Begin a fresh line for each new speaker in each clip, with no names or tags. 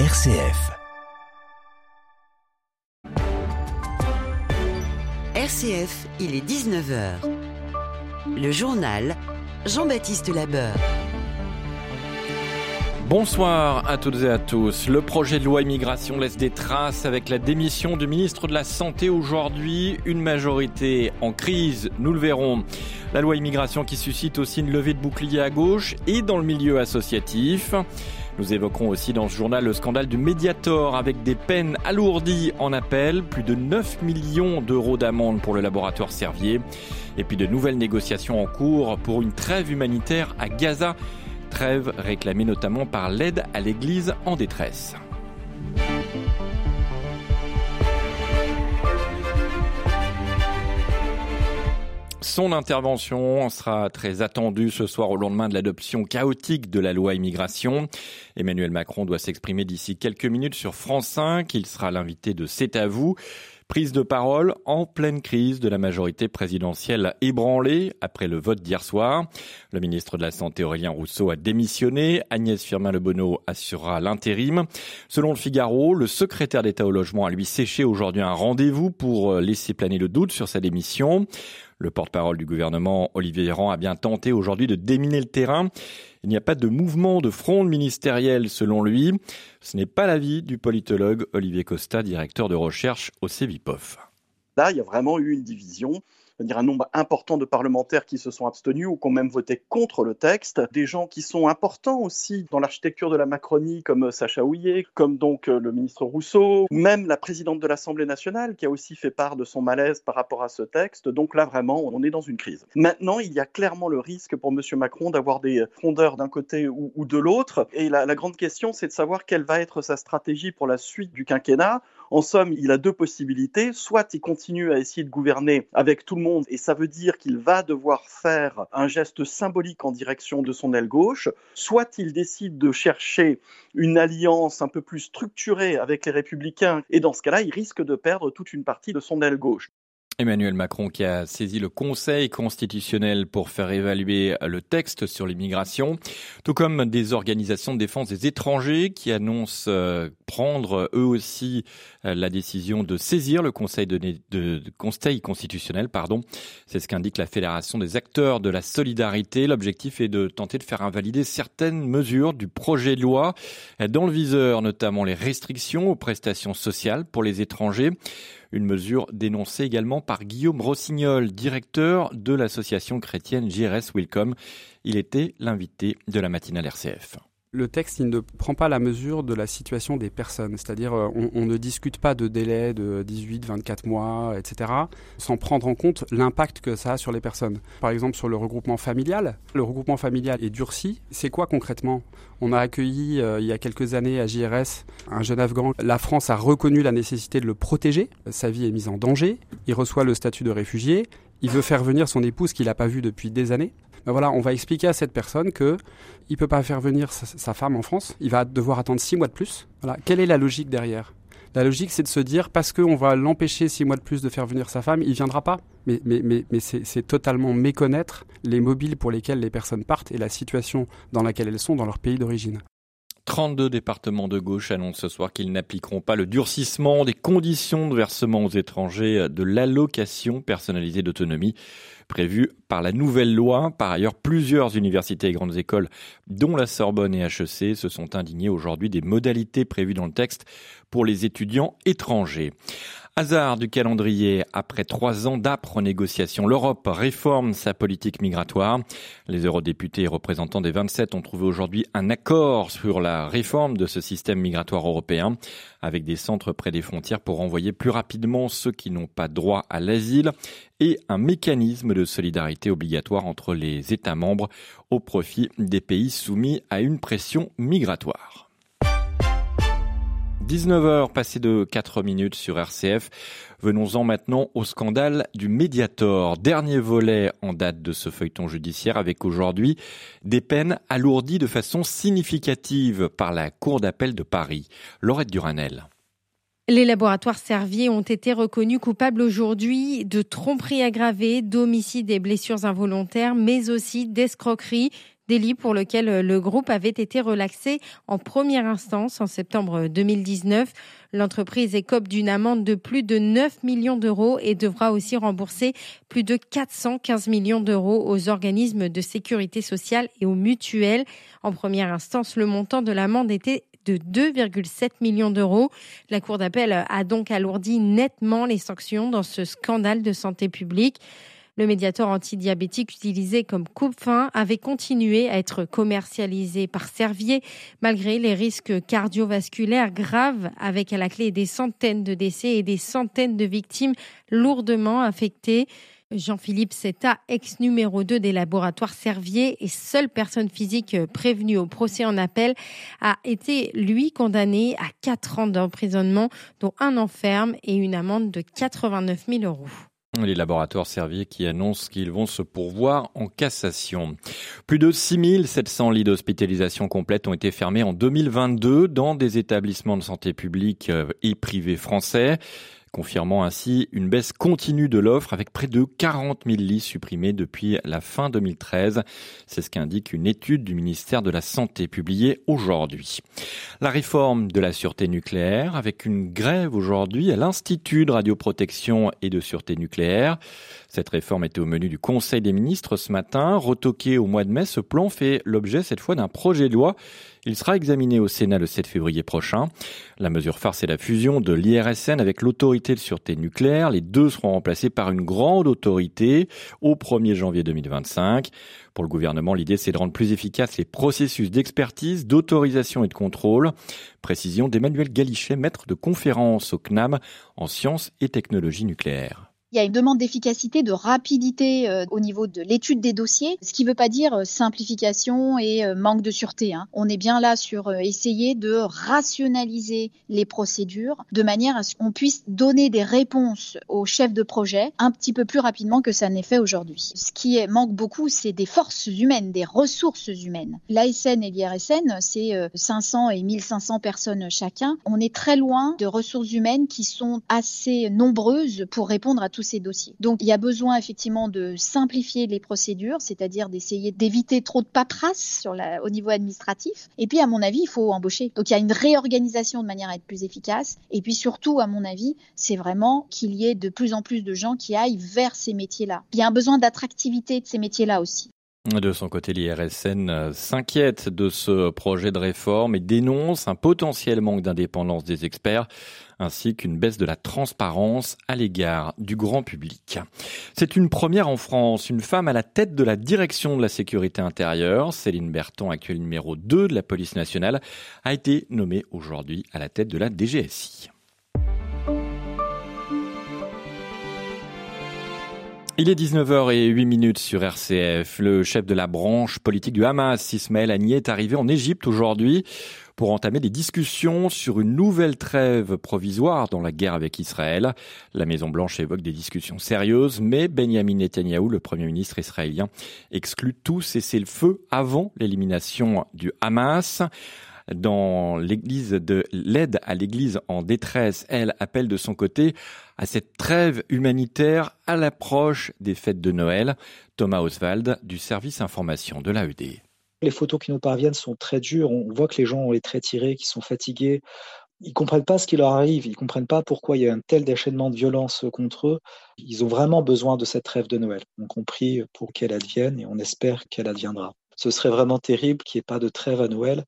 RCF.
RCF, il est 19h. Le journal Jean-Baptiste Labeur.
Bonsoir à toutes et à tous. Le projet de loi immigration laisse des traces avec la démission du ministre de la Santé aujourd'hui. Une majorité en crise, nous le verrons. La loi immigration qui suscite aussi une levée de bouclier à gauche et dans le milieu associatif. Nous évoquerons aussi dans ce journal le scandale du Mediator avec des peines alourdies en appel, plus de 9 millions d'euros d'amende pour le laboratoire Servier et puis de nouvelles négociations en cours pour une trêve humanitaire à Gaza, trêve réclamée notamment par l'aide à l'Église en détresse. Son intervention sera très attendue ce soir au lendemain de l'adoption chaotique de la loi immigration. Emmanuel Macron doit s'exprimer d'ici quelques minutes sur France 5. Il sera l'invité de C'est à vous. Prise de parole en pleine crise de la majorité présidentielle ébranlée après le vote d'hier soir. Le ministre de la Santé Aurélien Rousseau a démissionné. Agnès Firmin-Le Bonneau assurera l'intérim. Selon le Figaro, le secrétaire d'État au logement a lui séché aujourd'hui un rendez-vous pour laisser planer le doute sur sa démission. Le porte-parole du gouvernement, Olivier Véran, a bien tenté aujourd'hui de déminer le terrain. Il n'y a pas de mouvement de fronde ministériel selon lui. Ce n'est pas l'avis du politologue Olivier Costa, directeur de recherche au CEVIPOF.
Là, il y a vraiment eu une division dire un nombre important de parlementaires qui se sont abstenus ou qui ont même voté contre le texte, des gens qui sont importants aussi dans l'architecture de la Macronie comme Sacha Houillet, comme donc euh, le ministre Rousseau, même la présidente de l'Assemblée nationale qui a aussi fait part de son malaise par rapport à ce texte. Donc là vraiment, on est dans une crise. Maintenant, il y a clairement le risque pour M. Macron d'avoir des frondeurs d'un côté ou, de l'autre. Et la, la grande question, c'est de savoir quelle va être sa stratégie pour la suite du quinquennat. En somme, il a deux possibilités. Soit il continue à essayer de gouverner avec tout le monde, et ça veut dire qu'il va devoir faire un geste symbolique en direction de son aile gauche, soit il décide de chercher une alliance un peu plus structurée avec les républicains, et dans ce cas-là, il risque de perdre toute une partie de son aile gauche.
Emmanuel Macron qui a saisi le Conseil constitutionnel pour faire évaluer le texte sur l'immigration, tout comme des organisations de défense des étrangers qui annoncent euh, prendre eux aussi euh, la décision de saisir le Conseil, constitutionnel. Pardon. C'est ce qu'indique la Fédération des acteurs de la solidarité. L'objectif est de tenter de faire invalider certaines mesures du projet de loi, dans le viseur notamment les restrictions aux prestations sociales pour les étrangers. Une mesure dénoncée également par Guillaume Rossignol, directeur de l'association chrétienne JRS Welcome. Il était l'invité de la matinale RCF
le texte ne prend pas la mesure de la situation des personnes. C'est-à-dire, euh, on, ne discute pas de délai de 18, 24 mois, etc., sans prendre en compte l'impact que ça a sur les personnes. Par exemple, sur le regroupement familial, le regroupement familial est durci. C'est quoi concrètement? On a accueilli euh, il y a quelques années à JRS un jeune Afghan. La France a reconnu la nécessité de le protéger. Sa vie est mise en danger. Il reçoit le statut de réfugié. Il veut faire venir son épouse qu'il n'a pas vue depuis des années. Ben voilà, on va expliquer à cette personne que il peut pas faire venir sa, femme en France, il va devoir attendre six mois de plus. Voilà, quelle est la logique derrière? La logique, c'est de se dire parce qu'on va l'empêcher six mois de plus de faire venir sa femme, il viendra pas. Mais, c'est totalement méconnaître les mobiles pour lesquels les personnes partent et la situation dans laquelle elles sont dans leur pays d'origine.
32 départements de gauche annoncent ce soir qu'ils n'appliqueront pas le durcissement des conditions de versement aux étrangers de l'allocation personnalisée d'autonomie prévue par la nouvelle loi. Par ailleurs, plusieurs universités et grandes écoles, dont la Sorbonne et HEC, se sont indignées aujourd'hui des modalités prévues dans le texte pour les étudiants étrangers. Hasard du calendrier, après trois ans d'âpres négociations, l'Europe réforme sa politique migratoire. Les eurodéputés et représentants des 27 ont trouvé aujourd'hui un accord sur la réforme de ce système migratoire européen, avec des centres près des frontières pour renvoyer plus rapidement ceux qui n'ont pas droit à l'asile et un mécanisme de solidarité obligatoire entre les États membres au profit des pays soumis à une pression migratoire. 19h passé de 4 minutes sur RCF. Venons-en maintenant au scandale du Mediator. Dernier volet en date de ce feuilleton judiciaire avec aujourd'hui des peines alourdies de façon significative par la Cour d'appel de Paris. Laurette Duranel.
Les laboratoires Servier ont été reconnus coupables aujourd'hui de tromperie aggravée, d'homicide et blessures involontaires, mais aussi d'escroquerie délit pour lequel le groupe avait été relaxé en première instance en septembre 2019. L'entreprise écope d'une amende de plus de 9 millions d'euros et devra aussi rembourser plus de 415 millions d'euros aux organismes de sécurité sociale et aux mutuelles. En première instance, le montant de l'amende était de 2,7 millions d'euros. La Cour d'appel a donc alourdi nettement les sanctions dans ce scandale de santé publique. Le médiateur antidiabétique utilisé comme coupe-fin avait continué à être commercialisé par Servier malgré les risques cardiovasculaires graves avec à la clé des centaines de décès et des centaines de victimes lourdement affectées. Jean-Philippe Seta, ex numéro 2 des laboratoires Servier et seule personne physique prévenue au procès en appel, a été, lui, condamné à 4 ans d'emprisonnement, dont un enferme et une amende de 89 000 euros.
Les laboratoires Servier qui annoncent qu'ils vont se pourvoir en cassation. Plus de 6700 lits d'hospitalisation complète ont été fermés en 2022 dans des établissements de santé publics euh, et privés français confirmant ainsi une baisse continue de l'offre avec près de 40 000 lits supprimés depuis la fin 2013. C'est ce qu'indique une étude du ministère de la Santé publiée aujourd'hui. La réforme de la sûreté nucléaire avec une grève aujourd'hui à l'Institut de radioprotection et de sûreté nucléaire. Cette réforme était au menu du Conseil des ministres ce matin. Retoqué au mois de mai, ce plan fait l'objet cette fois d'un projet de loi. Il sera examiné au Sénat le 7 février prochain. La mesure phare, c'est la fusion de l'IRSN avec l'autorité de sûreté nucléaire. Les deux seront remplacés par une grande autorité au 1er janvier 2025. Pour le gouvernement, l'idée, c'est de rendre plus efficaces les processus d'expertise, d'autorisation et de contrôle. Précision d'Emmanuel Galichet, maître de conférence au CNAM en sciences et technologies nucléaires.
Il y a une demande d'efficacité, de rapidité euh, au niveau de l'étude des dossiers, ce qui ne veut pas dire euh, simplification et euh, manque de sûreté. Hein. On est bien là sur essayer de rationaliser les procédures de manière à ce qu'on puisse donner des réponses aux chefs de projet un petit peu plus rapidement que ça n'est fait aujourd'hui. Ce qui manque beaucoup, c'est des forces humaines, des ressources humaines. L'ASN et l'IRSN, c'est 500 et 1500 personnes chacun. On est très loin de ressources humaines qui sont assez nombreuses pour répondre à tous ces dossiers. Donc il y a besoin effectivement de simplifier les procédures, c'est-à-dire d'essayer d'éviter trop de paperasse au niveau administratif. Et puis à mon avis, il faut embaucher. Donc il y a une réorganisation de manière à être plus efficace. Et puis surtout, à mon avis, c'est vraiment qu'il y ait de plus en plus de gens qui aillent vers ces métiers-là. Il y a un besoin d'attractivité de ces métiers-là aussi.
De son côté, l'IRSN euh, s'inquiète de ce projet de réforme et dénonce un potentiel manque d'indépendance des experts ainsi qu'une baisse de la transparence à l'égard du grand public. C'est une première en France, une femme à la tête de la direction de la sécurité intérieure, Céline Berton, actuelle numéro 2 de la police nationale, a été nommée aujourd'hui à la tête de la DGSI. Il est 19h08 sur RCF. Le chef de la branche politique du Hamas, Ismaël Haniyeh, est arrivé en Égypte aujourd'hui pour entamer des discussions sur une nouvelle trêve provisoire dans la guerre avec Israël. La Maison-Blanche évoque des discussions sérieuses, mais Benjamin Netanyahu, le premier ministre israélien, exclut tout cessez-le-feu avant l'élimination du Hamas dans l'église de l'aide à l'église en détresse, elle appelle de son côté à cette trêve humanitaire à l'approche des fêtes de Noël. Thomas Oswald du service information de l'AED.
Les photos qui nous parviennent sont très dures. On voit que les gens ont les traits tirés, qui sont fatigués. Ils comprennent pas ce qui leur arrive. Ils comprennent pas pourquoi il y a un tel déchaînement de violence contre eux. Ils ont vraiment besoin de cette trêve de Noël. On compris pour qu'elle advienne et on espère qu'elle adviendra. Ce serait vraiment terrible qu'il n'y ait pas de trêve à Noël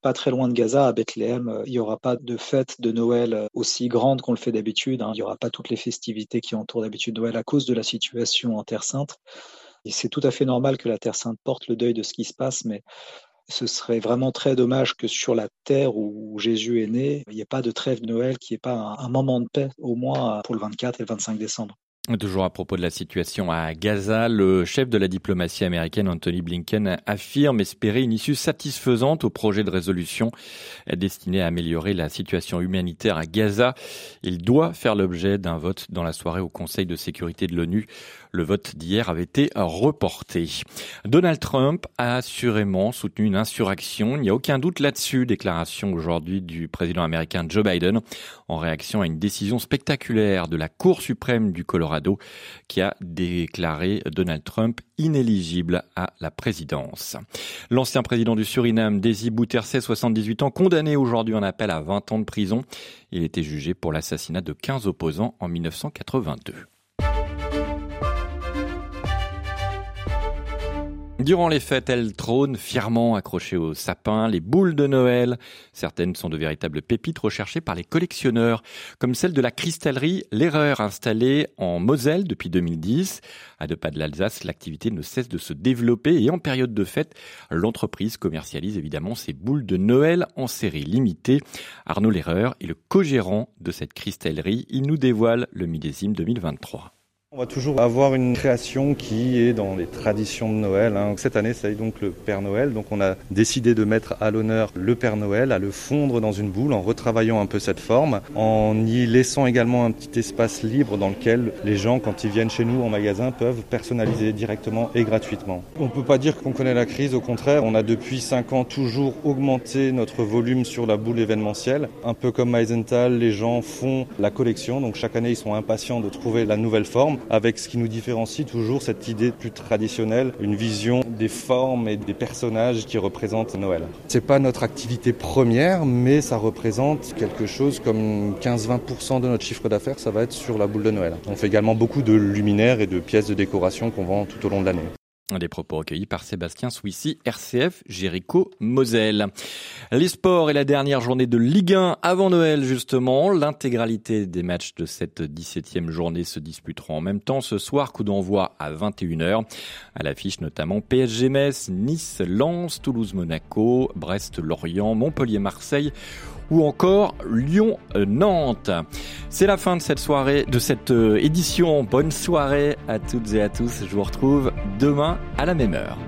pas très loin de Gaza, à Bethléem, euh, il n'y aura pas de fête de Noël euh, aussi grande qu'on le fait d'habitude. Hein. Il n'y aura pas toutes les festivités qui entourent d'habitude Noël à cause de la situation en Terre Sainte. Et c'est tout à fait normal que la Terre Sainte porte le deuil de ce qui se passe, mais ce serait vraiment très dommage que sur la terre où Jésus est né, il n'y ait pas de trêve de Noël, qu'il n'y ait pas un, un moment de paix, au moins pour le 24 et le 25 décembre.
Toujours à propos de la situation à Gaza, le chef de la diplomatie américaine Anthony Blinken affirme espérer une issue satisfaisante au projet de résolution destiné à améliorer la situation humanitaire à Gaza. Il doit faire l'objet d'un vote dans la soirée au Conseil de sécurité de l'ONU. Le vote d'hier avait été reporté. Donald Trump a assurément soutenu une insurrection. Il n'y a aucun doute là-dessus. Déclaration aujourd'hui du président américain Joe Biden en réaction à une décision spectaculaire de la Cour suprême du Colorado qui a déclaré Donald Trump inéligible à la présidence. L'ancien président du Suriname, Desi Bouterse, 78 ans, condamné aujourd'hui en appel à 20 ans de prison. Il était jugé pour l'assassinat de 15 opposants en 1982. Durant les fêtes, elles trônent fièrement accrochées au sapin, les boules de Noël. Certaines sont de véritables pépites recherchées par les collectionneurs, comme celle de la cristallerie L'Erreur installée en Moselle depuis 2010. À deux pas de l'Alsace, l'activité ne cesse de se développer et en période de fête, l'entreprise commercialise évidemment ses boules de Noël en série limitée. Arnaud L'Erreur est le co-gérant de cette cristallerie. Il nous dévoile le millésime 2023.
On va toujours avoir une création qui est dans les traditions de Noël. Hein. Cette année, c'est donc le Père Noël. Donc on a décidé de mettre à l'honneur le Père Noël, à le fondre dans une boule en retravaillant un peu cette forme, en y laissant également un petit espace libre dans lequel les gens, quand ils viennent chez nous en magasin, peuvent personnaliser directement et gratuitement. On ne peut pas dire qu'on connaît la crise, au contraire, on a depuis 5 ans toujours augmenté notre volume sur la boule événementielle. Un peu comme Meisenthal, les gens font la collection, donc chaque année ils sont impatients de trouver la nouvelle forme avec ce qui nous différencie toujours cette idée plus traditionnelle, une vision des formes et des personnages qui représentent Noël. C'est pas notre activité première, mais ça représente quelque chose comme 15-20% de notre chiffre d'affaires, ça va être sur la boule de Noël. On fait également beaucoup de luminaires et de pièces de décoration qu'on vend tout au long de l'année.
Des propos recueillis par Sébastien Souissy, RCF, Jéricho, Moselle. Les sports et la dernière journée de Ligue 1 avant Noël, justement. L'intégralité des matchs de cette 17e journée se disputeront en même temps. Ce soir, coup d'envoi à 21h. À l'affiche, notamment PSG Metz, Nice, Lens, Toulouse, Monaco, Brest, Lorient, Montpellier, Marseille ou encore Lyon-Nantes. C'est la fin de cette soirée, de cette euh, édition. Bonne soirée à toutes et à tous. Je vous retrouve demain à la même heure.